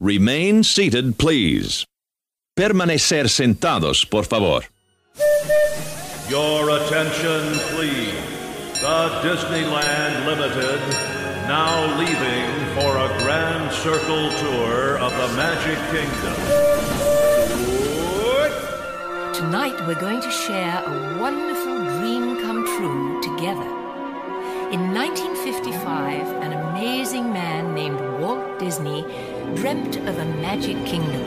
Remain seated, please. Permanecer sentados, por favor. Your attention, please. The Disneyland Limited now leaving for a grand circle tour of the Magic Kingdom. Tonight we're going to share a wonderful dream come true together. In 1955, an amazing man named Walt Disney dreamt of a magic kingdom.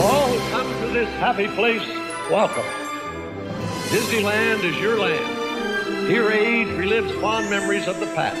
All come to this happy place, welcome. Disneyland is your land. Here age relives fond memories of the past,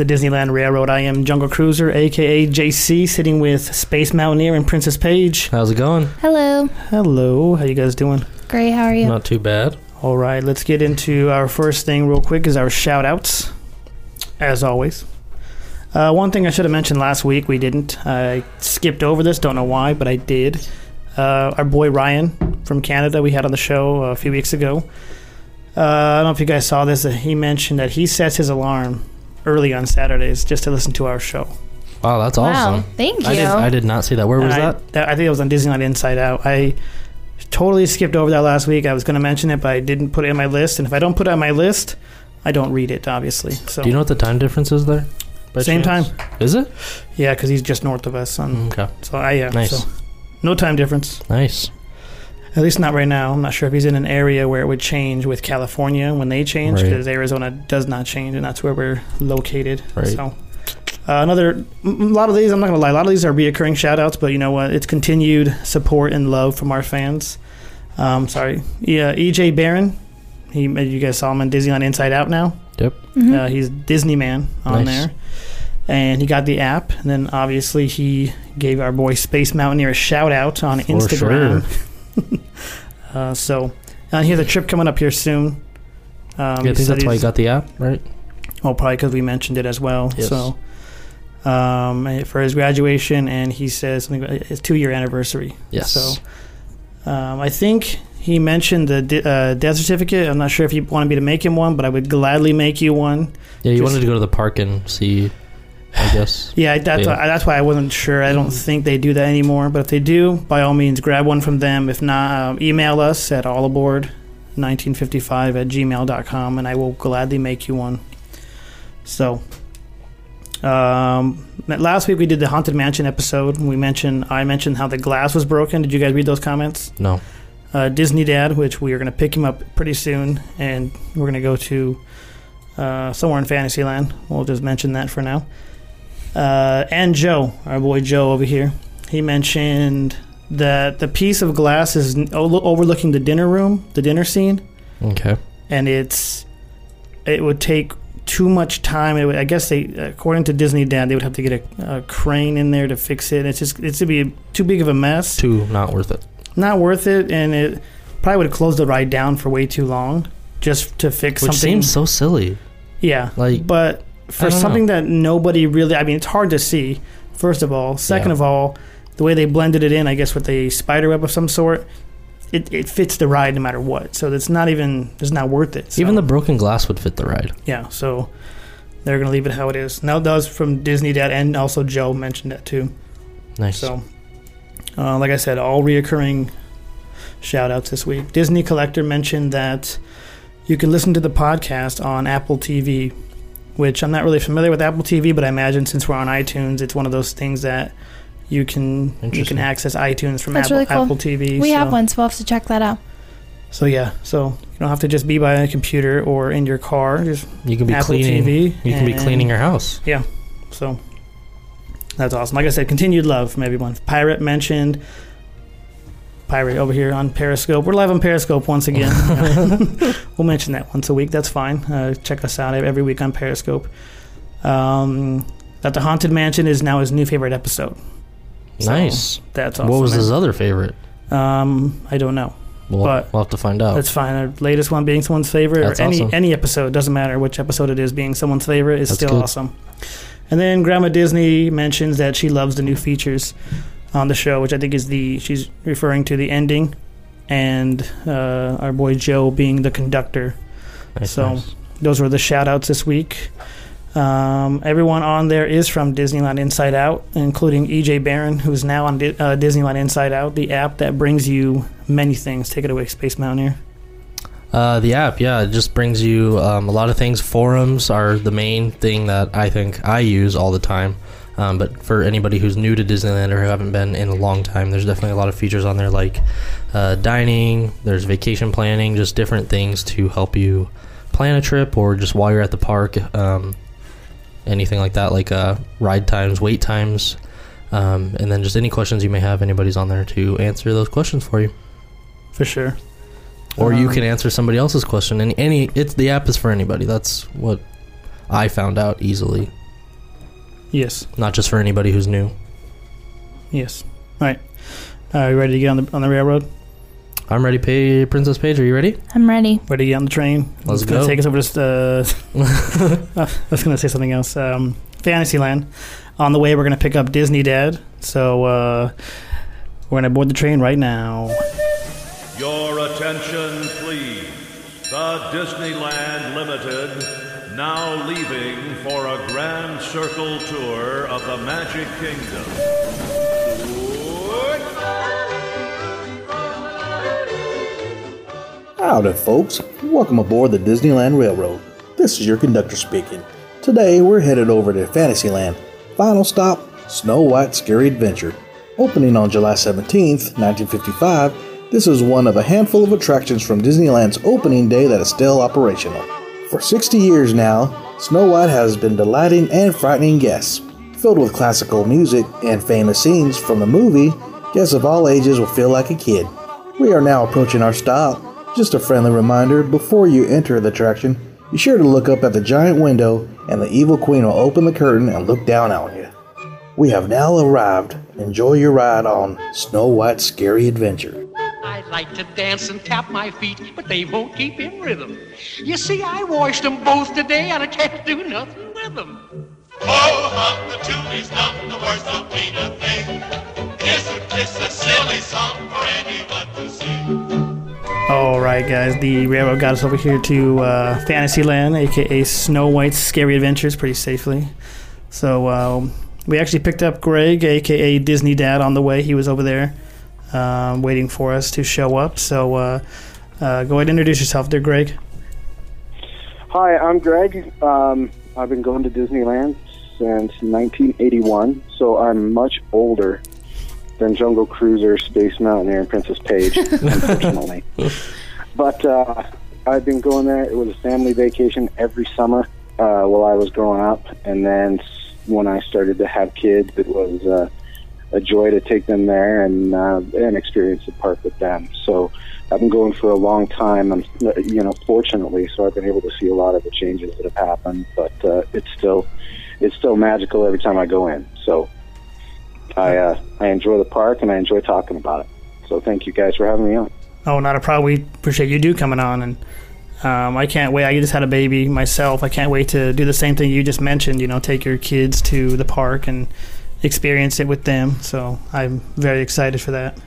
the Disneyland Railroad. I am Jungle Cruiser, aka JC, sitting with Space Mountaineer and Princess Paige. How's it going? Hello. Hello, how you guys doing? Great. How are you? Not too bad. All right, let's get into our first thing real quick is our shout outs, as always. Uh, one thing I should have mentioned last week, we didn't. I skipped over this, don't know why, but I did. Uh, our boy Ryan from Canada, we had on the show a few weeks ago. Uh, I don't know if you guys saw this. uh, He mentioned that he sets his alarm early on Saturdays just to listen to our show. Wow, that's wow. awesome. Thank you. I did, I did not see that. Where was I, that? I think it was on Disneyland Inside Out. I totally skipped over that last week. I was going to mention it, but I didn't put it in my list. And if I don't put it on my list, I don't read it, obviously. So Do you know what the time difference is there? Same chance? time. Is it? Yeah, because he's just north of us. On, mm, Okay. So I yeah. Nice. So no time difference. Nice. At least not right now. I'm not sure if he's in an area where it would change with California when they change, Right. because Arizona does not change, and that's where we're located. Right. So. Uh, another, m- a lot of these, I'm not gonna lie, a lot of these are reoccurring shout outs, but you know what? It's continued support and love from our fans. Um, sorry. Yeah, EJ Barron. He, you guys saw him on Disneyland Inside Out now. Yep. Mhm. Uh, he's Disney Man on Nice. there. And he got the app. And then obviously he gave our boy Space Mountaineer a shout out on For Instagram. uh, so uh, he has a trip coming up here soon. Um, yeah, I think that's why you got the app, right? Oh, probably because we mentioned it as well. Yes. So um, eh, for his graduation, and he says something about his two year anniversary. Yes. So um, I think he mentioned the di- uh, death certificate. I'm not sure if you wanted me to make him one, but I would gladly make you one. yeah, you just- wanted to go to the park and see, I guess. Yeah, that's Yeah. Why, that's why I wasn't sure. I don't think they do that anymore. But if they do, by all means, grab one from them. If not, um, email us at allaboard1955 at gmail.com, and I will gladly make you one. So, um, last week we did the Haunted Mansion episode. We mentioned I mentioned how the glass was broken. Did you guys read those comments? No. uh, Disney Dad, which we are going to pick him up pretty soon, and we're going to go to uh, somewhere in Fantasyland. We'll just mention that for now. Uh, and Joe, our boy Joe over here, he mentioned that the piece of glass is overlooking the dinner room, the dinner scene, Okay. and it's it would take too much time. It would, I guess they, according to Disney Dad, they would have to get a, a crane in there to fix it. It's just it's to be too big of a mess Two, not worth it. not worth it, and it probably would have closed the ride down for way too long just to fix it. Which something. seems so silly. yeah, Like, but for something that nobody really, I mean, it's hard to see. First of all, second Yeah. of all, the way they blended it in, I guess with a spider web of some sort, it, it fits the ride no matter what. So it's not even it's not worth it. So, even the broken glass would fit the ride. yeah, so they're gonna leave it how it is. Now that was from Disney Dad, and also Joe mentioned that too. Nice. So, uh, like I said, all reoccurring shout outs this week. Disney Collector mentioned that you can listen to the podcast on Apple TV, which I'm not really familiar with Apple TV, but I imagine since we're on iTunes, it's one of those things that you can you can access iTunes from Apple, really cool. Apple TV. We so, have one, so we'll have to check that out. So yeah, so you don't have to just be by a computer or in your car. Just you can be Apple cleaning. TV You can be cleaning your house. Yeah, so. That's awesome. Like I said, continued love from everyone. Pirate mentioned. Pirate over here on Periscope. We're live on Periscope once again. we'll mention that once a week. That's fine. Uh, check us out every week on Periscope. Um, that the Haunted Mansion is now his new favorite episode. So, Nice. That's awesome. What was his other favorite? Um, I don't know. We'll, But- we'll have to find out. That's fine. Our latest one being someone's favorite, That's or any awesome. any episode doesn't matter which episode it is being someone's favorite is That's still good. awesome. And then Grandma Disney mentions that she loves the new features on the show, which I think is the she's referring to the ending, and uh, our boy Joe being the conductor. Nice, so- nice. Those were the shout outs this week. Um, everyone on there is from Disneyland Inside Out, including EJ Barron, who's now on Di- uh, Disneyland Inside Out, the app that brings you many things. Take it away, Space Mountaineer. Uh, the app, yeah, it just brings you um, a lot of things. Forums are the main thing that I think I use all the time. Um, but for anybody who's new to Disneyland or who haven't been in a long time, there's definitely a lot of features on there like uh, dining, there's vacation planning, just different things to help you plan a trip or just while you're at the park, um, anything like that, like uh, ride times, wait times, um, and then just any questions you may have. Anybody's on there to answer those questions for you For sure. or you Um, can answer somebody else's question. And any, it's the app is for anybody. That's what I found out easily, Yes. not just for anybody who's new. Yes. All right. Are you ready to get on the on the railroad? I'm ready. Pay Princess Paige. Are you ready? I'm ready. Ready to get on the train? Let's It's gonna go. take us over to. Uh, I was gonna say something else. Um, Fantasyland. On the way, we're gonna pick up Disney Dad. So uh, we're gonna board the train right now. Your attention, please. The Disneyland Limited now leaving for a grand circle tour of the Magic Kingdom. Howdy, folks. Welcome aboard the Disneyland Railroad. This is your conductor speaking. Today, we're headed over to Fantasyland. Final stop Snow White's Scary Adventure. Opening on July 17, 1955, this is one of a handful of attractions from Disneyland's opening day that is still operational. For 60 years now, Snow White has been delighting and frightening guests. Filled with classical music and famous scenes from the movie, guests of all ages will feel like a kid. We are now approaching our stop. Just a friendly reminder before you enter the attraction, be sure to look up at the giant window, and the evil queen will open the curtain and look down on you. We have now arrived. Enjoy your ride on Snow White's Scary Adventure. I like to dance and tap my feet, but they won't keep in rhythm. You see, I washed them both today, and I can't do nothing with them. Oh, hum, the tune's not the worst of being a thing. Isn't this a silly song for anyone to sing? All right, guys. The railroad got us over here to uh, Fantasyland, aka Snow White's Scary Adventures, pretty safely. So um, we actually picked up Greg, aka Disney Dad, on the way. He was over there um, waiting for us to show up. So uh, uh, go ahead and introduce yourself there, Greg. Hi, I'm Greg. Um, I've been going to Disneyland since 1981, so I'm much older than Jungle Cruiser, Space Mountaineer, and Princess Paige, unfortunately. But uh, I've been going there. It was a family vacation every summer uh, while I was growing up, and then when I started to have kids, it was uh, a joy to take them there and uh, and experience the park with them. So I've been going for a long time, and you know, fortunately, so I've been able to see a lot of the changes that have happened. But uh, it's still it's still magical every time I go in. So I uh, I enjoy the park and I enjoy talking about it. So thank you guys for having me on. Oh, not a problem. We appreciate you do coming on, and um, I can't wait. I just had a baby myself. I can't wait to do the same thing you just mentioned. You know, take your kids to the park and experience it with them. So I'm very excited for that.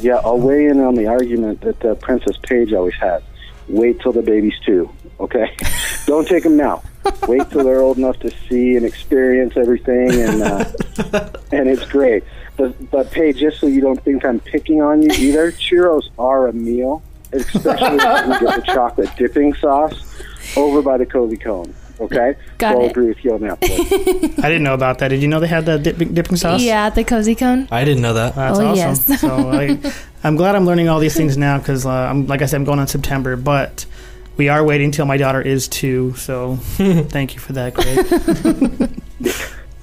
Yeah, I'll weigh in on the argument that uh, Princess Paige always has. Wait till the baby's two, okay? Don't take them now. Wait till they're old enough to see and experience everything, and uh, and it's great. But but Paige, just so you don't think I'm picking on you either, churros are a meal, especially when you get the chocolate dipping sauce over by the Cozy Cone. Okay, Got so I'll it. agree with you on that. Point. I didn't know about that. Did you know they had that dip, dipping sauce? Yeah, the cozy cone. I didn't know that. That's Oh, awesome. yes. so I, I'm glad I'm learning all these things now because, uh, I'm like I said, I'm going on September, but we are waiting till my daughter is two. So thank you for that, Greg.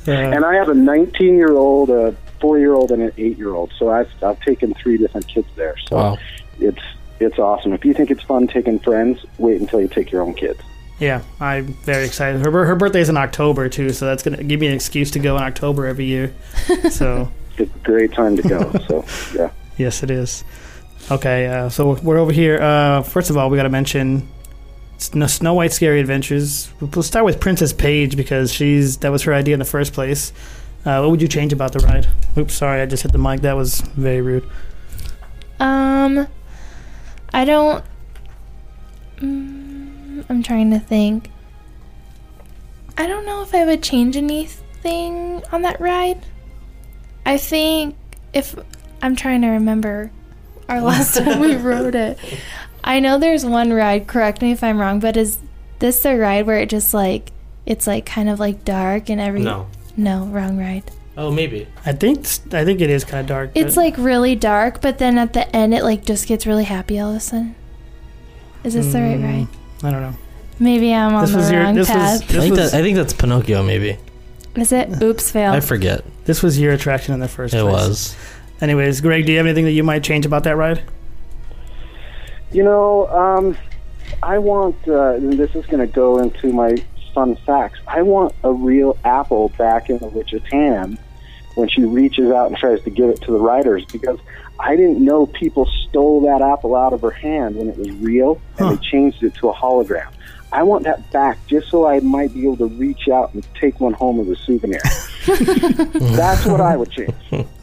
and I have a 19 year old, a four year old, and an eight year old. So I've I've taken three different kids there. So Wow. it's it's awesome. If you think it's fun taking friends, wait until you take your own kids. Yeah, I'm very excited. Her bir- her birthday's in October too, so that's gonna give me an excuse to go in October every year. So It's a great time to go. so yeah. yes, it is. Okay, uh, so we're over here. Uh, first of all, we got to mention Snow, Snow White Scary Adventures. We'll start with Princess Paige because she's that was her idea in the first place. Uh, what would you change about the ride? Oops, sorry, I just hit the mic. That was very rude. Um, I don't. Mm, I'm trying to think. I don't know if I would change anything on that ride. I think if I'm trying to remember our last time we rode it. I know there's one ride, correct me if I'm wrong, but is this the ride where it just like it's like kind of like dark and every No. No, wrong ride. Oh, maybe. I think I think it is kind of dark. It's but- like really dark, but then at the end it like just gets really happy all of a sudden. Is this the right Mm, ride? I don't know. Maybe I'm on This the was your- wrong this was- path. I think was- that I think that's Pinocchio. Maybe Is it? Oops, fail. I forget. This was your attraction in the first It place. was. Anyways, Greg, do you have anything that you might change about that ride? You know, um, I want, uh, and this is going to go into my fun facts. I want a real apple back in the witch's hand when she reaches out and tries to give it to the riders because I didn't know people stole that apple out of her hand when it was real and they changed it to a hologram. I want that back just so I might be able to reach out and take one home as a souvenir. That's what I would change.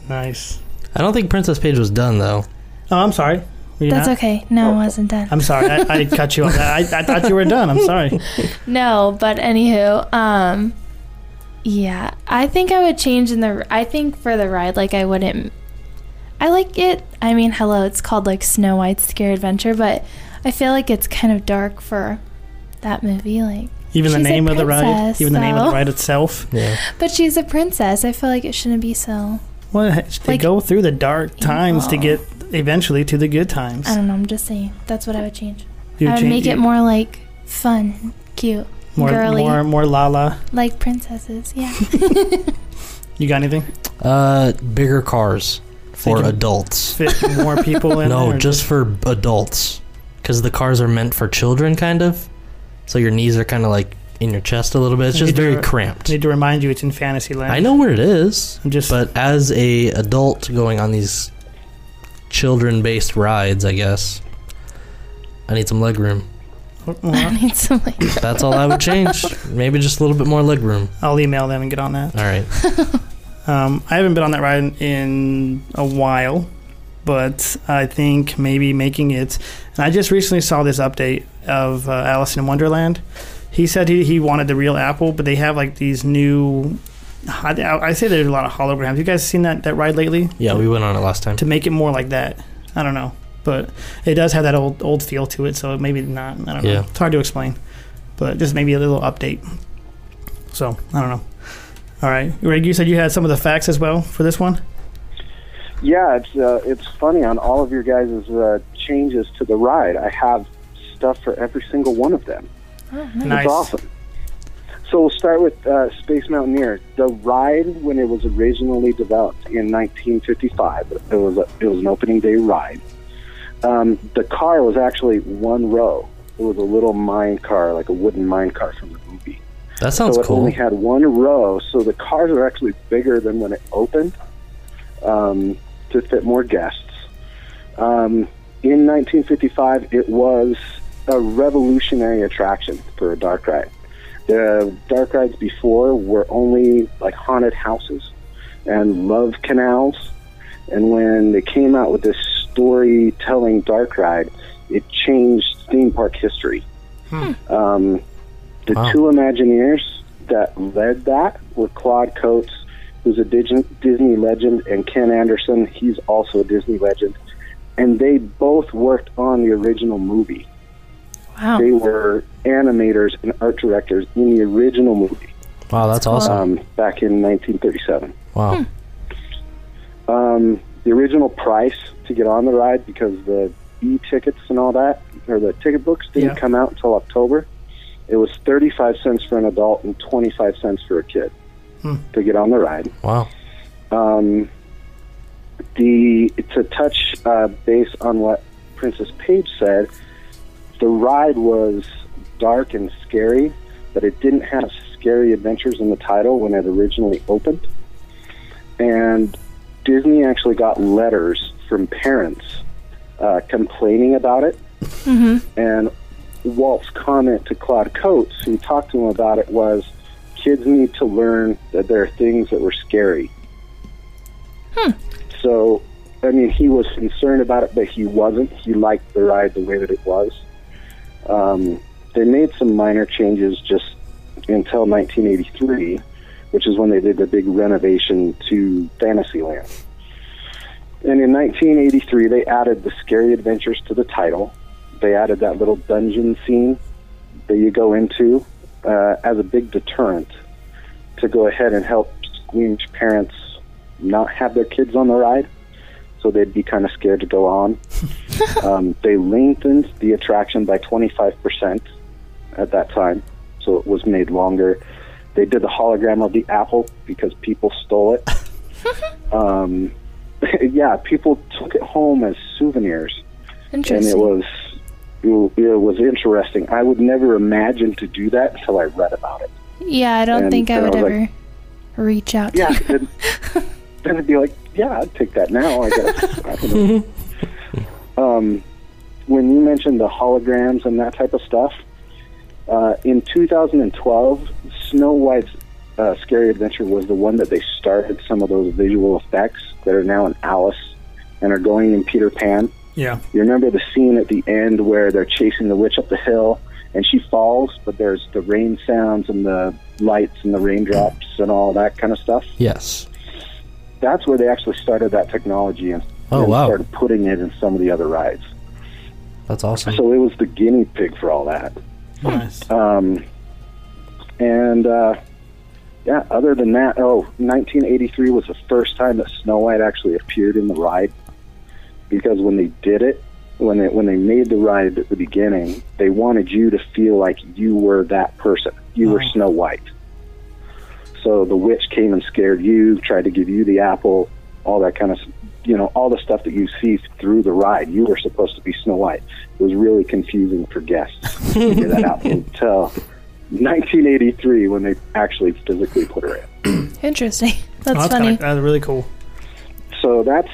Nice. I don't think Princess Paige was done though. Oh, I'm sorry. That's not? okay. No, I wasn't done. I'm sorry. I, I cut you off. I, I thought you were done. I'm sorry. No, but anywho, um, yeah, I think I would change in the. I think for the ride, like I wouldn't. I like it. I mean, hello, it's called like Snow White's Scary Adventure, but I feel like it's kind of dark for that movie. Like, Even the she's a name of the ride, princess, even the name of the ride itself. Yeah. But she's a princess. I feel like it shouldn't be so. Well, they Like- go through the dark times to get eventually to the good times. I don't know. I'm just saying. That's what I would change. You I would change- make you- it more like fun, cute, more, girly, more, more Lala. like princesses. Yeah. You got anything? Uh, bigger cars for you adults. Fit more people in no, there? just for adults, because the cars are meant for children, kind of. So your knees are kind of like in your chest a little bit. It's just Need to very re- cramped. Need to remind you, it's in Fantasyland. I know where it is, I'm just but as a adult going on these children-based rides, I guess I need some leg room. I need some like. That's all I would change. Maybe just a little bit more leg room. I'll email them and get on that. All right. Um, I haven't been on that ride in a while, but I think maybe making it. And I just recently saw this update of uh, Alice in Wonderland. He said he, he wanted the real apple, but they have like these new. I, I say there's a lot of holograms. You guys seen that, that ride lately? Yeah, we went on it last time. To make it more like that. I don't know. But it does have that old old feel to it, so maybe not. I don't know. Yeah. It's hard to explain. But just maybe a little update. So, I don't know. All right. Greg, you said you had some of the facts as well for this one? Yeah, it's uh, it's funny on all of your guys' uh, changes to the ride. I have stuff for every single one of them. Oh, Nice. It's awesome. So we'll start with uh, Space Mountaineer. The ride, when it was originally developed in 1955, it was a, it was an opening day ride. Um, the car was actually one row. It was a little mine car, like a wooden mine car from the movie. That sounds so it cool. only had one row, so the cars are actually bigger than when it opened um, to fit more guests. Um, in 1955, it was a revolutionary attraction for a dark ride. The dark rides before were only like haunted houses and love canals, and when they came out with this storytelling dark ride, it changed theme park history. Um, the Wow. two Imagineers that led that were Claude Coats, who's a Disney legend, and Ken Anderson. He's also a Disney legend. And they both worked on the original movie. Wow. They were animators and art directors in the original movie wow, that's awesome. um, back in 1937. Wow. Um, the original price to get on the ride, because the e-tickets and all that, or the ticket books didn't Yeah. come out until October, it was 35 cents for an adult and 25 cents for a kid. Hmm. to get on the ride. Wow. Um, the to touch uh, base on what Princess Paige said, the ride was dark and scary, but it didn't have scary adventures in the title when it originally opened. And Disney actually got letters from parents uh, complaining about it. Mm-hmm. And Walt's comment to Claude Coats, who talked to him about it, was kids need to learn that there are things that were scary. Hmm. So, I mean, he was concerned about it, but he wasn't. He liked the ride the way that it was. Um, they made some minor changes just until 1983, which is when they did the big renovation to Fantasyland. And in 1983, they added the Scary Adventures to the title. They added that little dungeon scene that you go into uh, as a big deterrent to go ahead and help squeamish parents not have their kids on the ride, so they'd be kind of scared to go on. um, they lengthened the attraction by 25% at that time, so it was made longer. They did the hologram of the apple because people stole it. um, yeah, people took it home as souvenirs, and it was it, was interesting. I would never imagine to do that until I read about it. Yeah, I don't And think I then I would ever like- reach out to Yeah, then, then it'd be like, yeah, I'd take that now. I guess. I um, when you mentioned the holograms and that type of stuff, uh, in 2012, Snow White's uh, Scary Adventure was the one that they started some of those visual effects that are now in Alice and are going in Peter Pan. Yeah. You remember the scene at the end where they're chasing the witch up the hill and she falls, but there's the rain sounds and the lights and the raindrops and all that kind of stuff. Yes. That's where they actually started that technology and, Oh, and wow. started putting it in some of the other rides. That's awesome. So it was the guinea pig for all that. Nice. Um, and uh, yeah, other than that, oh, 1983 was the first time that Snow White actually appeared in the ride. Because when they did it, when they when they made the ride at the beginning, they wanted you to feel like you were that person. You were. Snow White. So the witch came and scared you, tried to give you the apple, all that kind of, you know, all the stuff that you see through the ride. You were supposed to be Snow White. It was really confusing for guests to figure that out until 1983 when they actually physically put her in. Interesting. That's, Oh, that's funny. Kinda, that's really cool. So that's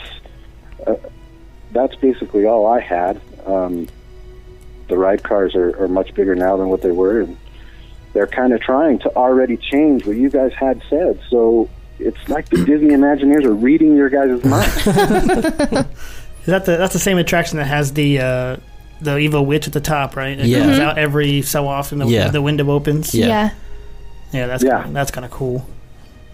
uh, that's basically all I had. Um, the ride cars are, are much bigger now than what they were, and they're kind of trying to already change what you guys had said. So it's like the Disney Imagineers are reading your guys' minds. Is that the that's the same attraction that has the uh, the evil witch at the top, right? It Yeah. comes out every so often. The, Yeah. the window opens. Yeah. yeah. Yeah, that's Yeah. Kinda, that's kind of cool.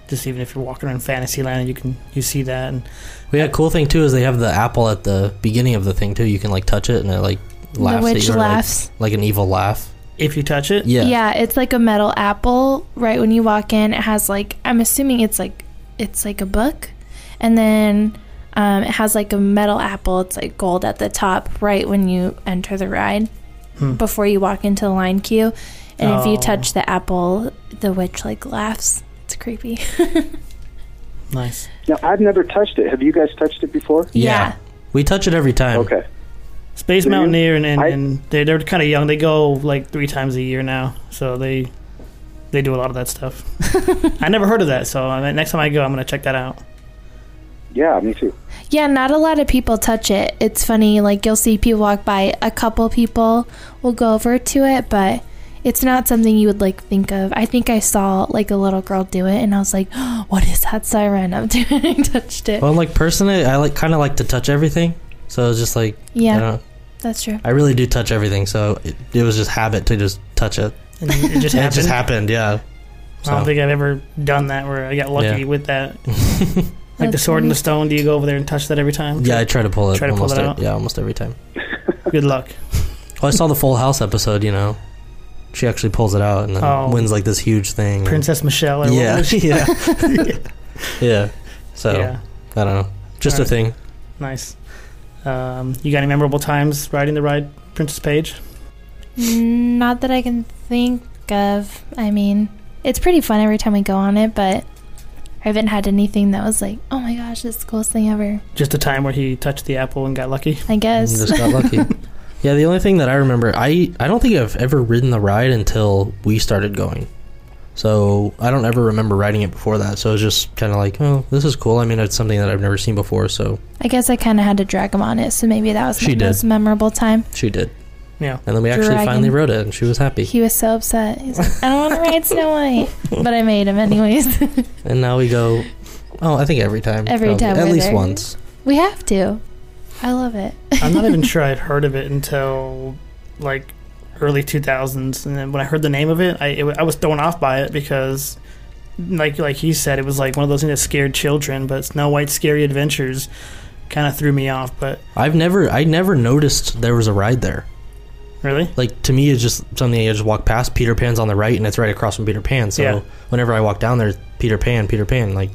Just even if you're walking around Fantasyland, you can you see that. And We had cool thing too is they have the apple at the beginning of the thing too. You can like touch it and it like laughs. at witch you, or, like- laughs. like, an evil laugh. if you touch it, Yeah. Yeah, it's like a metal apple. Right when you walk in, it has like I'm assuming it's like it's like a book, and then um, it has like a metal apple. It's like gold at the top. Right when you enter the ride, before you walk into the line queue, and if you Oh. touch the apple, the witch like laughs. It's creepy. nice. now, I've never touched it. Have you guys touched it before? yeah. We touch it every time. Okay. Space Do you? Mountaineer and and, I- and they're they're kind of young. They go like three times a year now, so they they do a lot of that stuff. I never heard of that, so uh, next time I go, I'm gonna check that out. Yeah, me too. Yeah, not a lot of people touch it. It's funny, like you'll see people walk by, a couple people will go over to it, but it's not something you would like think of. I think I saw like a little girl do it and I was like, what is that siren up to? and I touched it. Well, like personally, I like kind of like to touch everything. So it's just like Yeah. I, don't, That's true. I really do touch everything. So it, it was just habit to just touch it. And it just happened. it just happened. Yeah. I don't think I've ever done that where I got lucky Yeah. with that. like the sword and the stone. Do you go over there and touch that every time? yeah, I try to pull it. Try to pull it out? Yeah, almost every time. Good luck. Well, I saw the Full House episode. You know, she actually pulls it out and then Oh. wins like this huge thing. and- Princess Michelle. Or Yeah, What yeah, yeah. So yeah. I don't know. Just a Alright. thing. Nice. Um, you got any memorable times riding the ride, Princess Paige? Not that I can think of. I mean, it's pretty fun every time we go on it, but I haven't had anything that was like, oh my gosh, this is the coolest thing ever. Just a time where he touched the apple and got lucky. I guess. Just got lucky. yeah, the only thing that I remember, I I don't think I've ever ridden the ride until we started going. So I don't ever remember riding it before that. So it was just kind of like, oh, this is cool. I mean, it's something that I've never seen before. So I guess I kind of had to drag him on it, so maybe that was She my did. most memorable time. she did, Yeah. and then we actually Dragging. finally rode it, and she was happy. He was so upset. He's like, I don't want to ride Snow White, but I made him anyways. And now we go. Oh, I think every time. Every probably. time at we're least there. once. we have to. I love it. I'm not even sure I'd heard of it until like early 2000s, and then when I heard the name of it, I it, I was thrown off by it because, like like he said, it was like one of those things that scared children. But Snow White's Scary Adventures kind of threw me off. But I've never, I never noticed there was a ride there. really, Like to me, it's just something I just walk past. Peter Pan's on the right, and it's right across from Peter Pan. So Yeah. whenever I walk down there, Peter Pan, Peter Pan, like,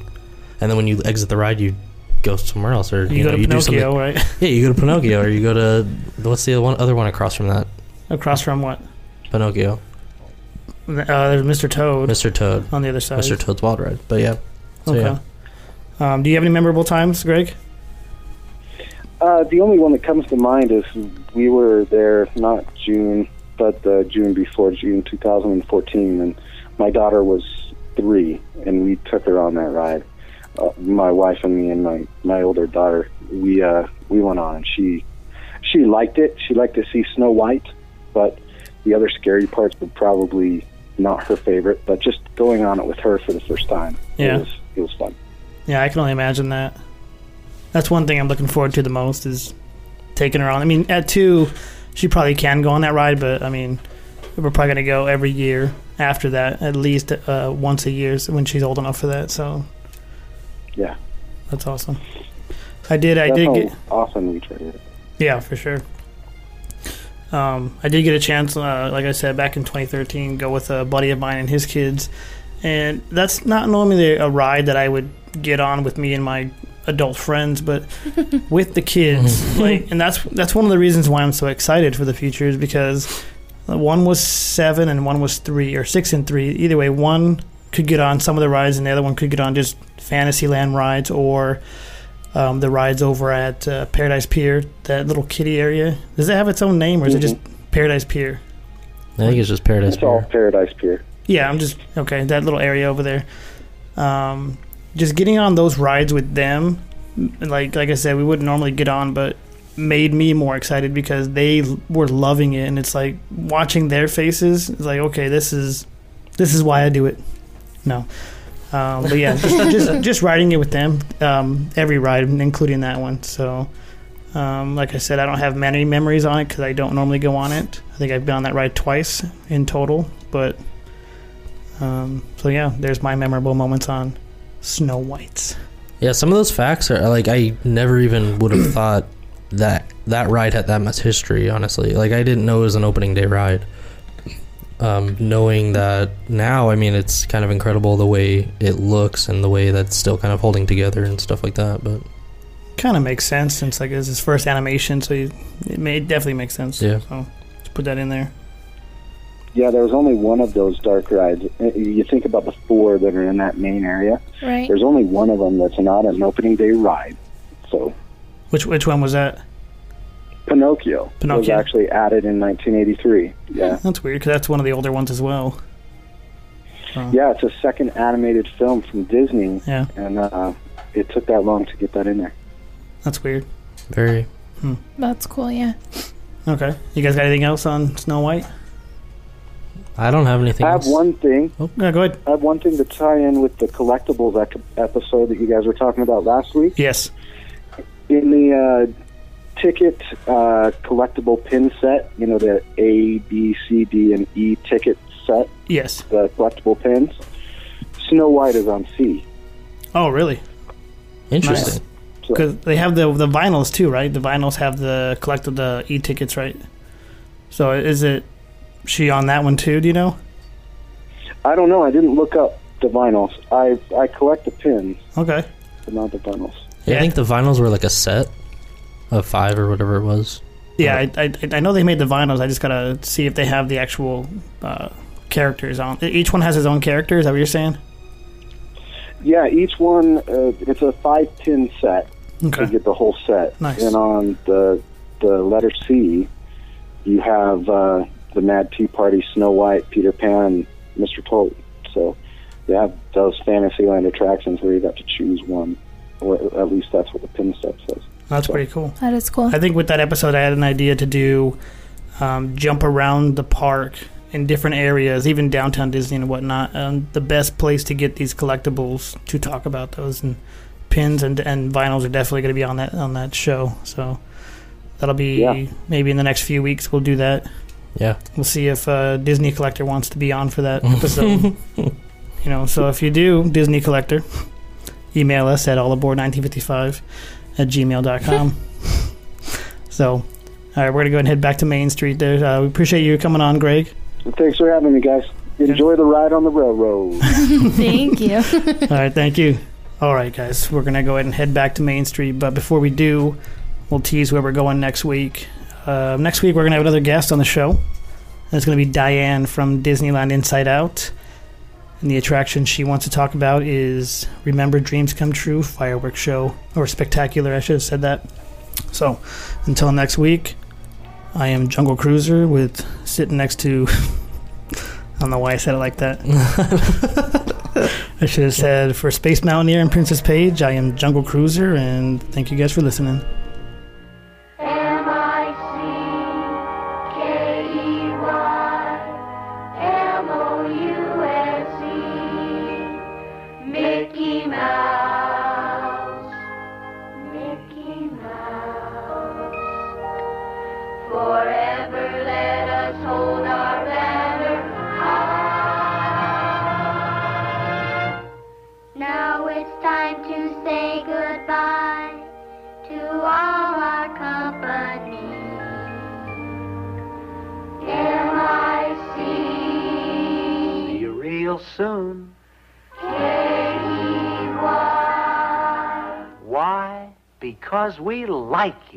and then when you exit the ride, you go somewhere else, or you, you, go know, to you do something. Pinocchio, right? Yeah, you go to Pinocchio, or you go to what's the other one, other one across from that? Across from what? Pinocchio, Uh, there's Mr. Toad Mr. Toad, on the other side. Mr. Toad's Wild Ride. But yeah, so Okay. yeah. Um, do you have any memorable times, Greg? Uh, the only one that comes to mind is we were there not June, but the June before June 2014, and my daughter was three, and we took her on that ride. Uh, my wife and me and my my older daughter, we uh, we went on, and she she liked it. She liked to see Snow White, but the other scary parts were probably not her favorite. But just going on it with her for the first time, Yeah. it was it was fun. Yeah, I can only imagine that. That's one thing I'm looking forward to the most is taking her on. I mean, at two, she probably can go on that ride, but I mean, we're probably gonna go every year after that, at least uh, once a year when she's old enough for that. So Yeah, that's awesome. I did. I that's did get. awesome we tried it. Yeah, for sure. Um, I did get a chance, uh, like I said, back in 2013, go with a buddy of mine and his kids, and that's not normally a ride that I would get on with me and my adult friends, but with the kids, like, and that's that's one of the reasons why I'm so excited for the future is because one was seven and one was three or six and three. Either way, one could get on some of the rides, and the other one could get on just Fantasyland rides or um, the rides over at uh, Paradise Pier, that little kiddie area. Does it have its own name, or is it just Paradise Pier? I think it's just Paradise It's all Paradise Pier. Yeah, I'm just okay. That little area over there. Um, just getting on those rides with them, like like I said, we wouldn't normally get on, but made me more excited because they were loving it, and it's like watching their faces. It's like okay, this is this is why I do it. No, um, but yeah, just, just just riding it with them, um, every ride, including that one. So. Um, like I said, I don't have many memories on it because I don't normally go on it. I think I've been on that ride twice in total, but um, so yeah, there's my memorable moments on Snow White's. Yeah, some of those facts are like I never even would have thought that that ride had that much history. Honestly, like I didn't know it was an opening day ride. Um, knowing that now, I mean, it's kind of incredible the way it looks and the way that's still kind of holding together and stuff like that. But Kind of makes sense since like it's his first animation, so he, it may it definitely makes sense. Yeah. So let's put that in there. Yeah, there was only one of those dark rides. Uh, You think about the four that are in that main area. Right. There's only one of them that's not an opening day ride. So Which which one was that? Pinocchio, Pinocchio was actually added in 1983. Yeah, That's weird because that's one of the older ones as well. Oh. yeah, it's a second animated film from Disney, Yeah, and uh, it took that long to get that in there. that's weird. very That's cool, yeah. Okay, you guys got anything else on Snow White? I don't have anything. I have else. one thing. Oh, yeah, go ahead. I have one thing to tie in with the collectibles episode that you guys were talking about last week. Yes. in the uh, ticket uh, collectible pin set, you know, the A, B, C, D, and E ticket set, Yes. the collectible pins, Snow White is on C. Oh, really? Interesting. So, Because they have the the vinyls too, right? The vinyls have the collected the e tickets, right? So is it she on that one too? Do you know? I don't know. I didn't look up the vinyls. I I collect the pins, Okay. but not the vinyls. Yeah, Yeah. I think the vinyls were like a set of five or whatever it was. Yeah, I, I I know they made the vinyls. I just gotta see if they have the actual uh, characters on. Each one has his own character. Is that what you're saying? Yeah, each one uh, it's a five pin set. Okay. You get the whole set. Nice. And on the the letter C, you have uh, the Mad Tea Party, Snow White, Peter Pan, Mr. Toad. So they have those Fantasyland attractions where you got to choose one, or at least that's what the pin set says. That's pretty cool. That is cool. I think with that episode, I had an idea to do um, jump around the park in different areas, even downtown Disney and whatnot. Um, the best place to get these collectibles to talk about those and pins and, and vinyls are definitely going to be on that on that show. So that'll be Yeah. maybe in the next few weeks. We'll do that. Yeah. We'll see if uh, Disney Collector wants to be on for that episode. you know, so if you do, Disney Collector, email us at allaboard1955 at gmail.com. so, all right, we're going to go ahead and head back to Main Street there. Uh, we appreciate you coming on, Greg. Thanks for having me, guys. Enjoy the ride on the railroad. Thank you. all right, thank you. All right, guys, we're going to go ahead and head back to Main Street. But before we do, we'll tease where we're going next week. Uh, next week, we're going to have another guest on the show. And it's going to be Diane from Disneyland Inside Out. And the attraction she wants to talk about is Remember Dreams Come True fireworks show, or spectacular, I should have said that. So, until next week, I am Jungle Cruiser with sitting next to. I don't know why I said it like that. I should have said for Space Mountaineer and Princess Paige, I am Jungle Cruiser, and thank you guys for listening. Because we like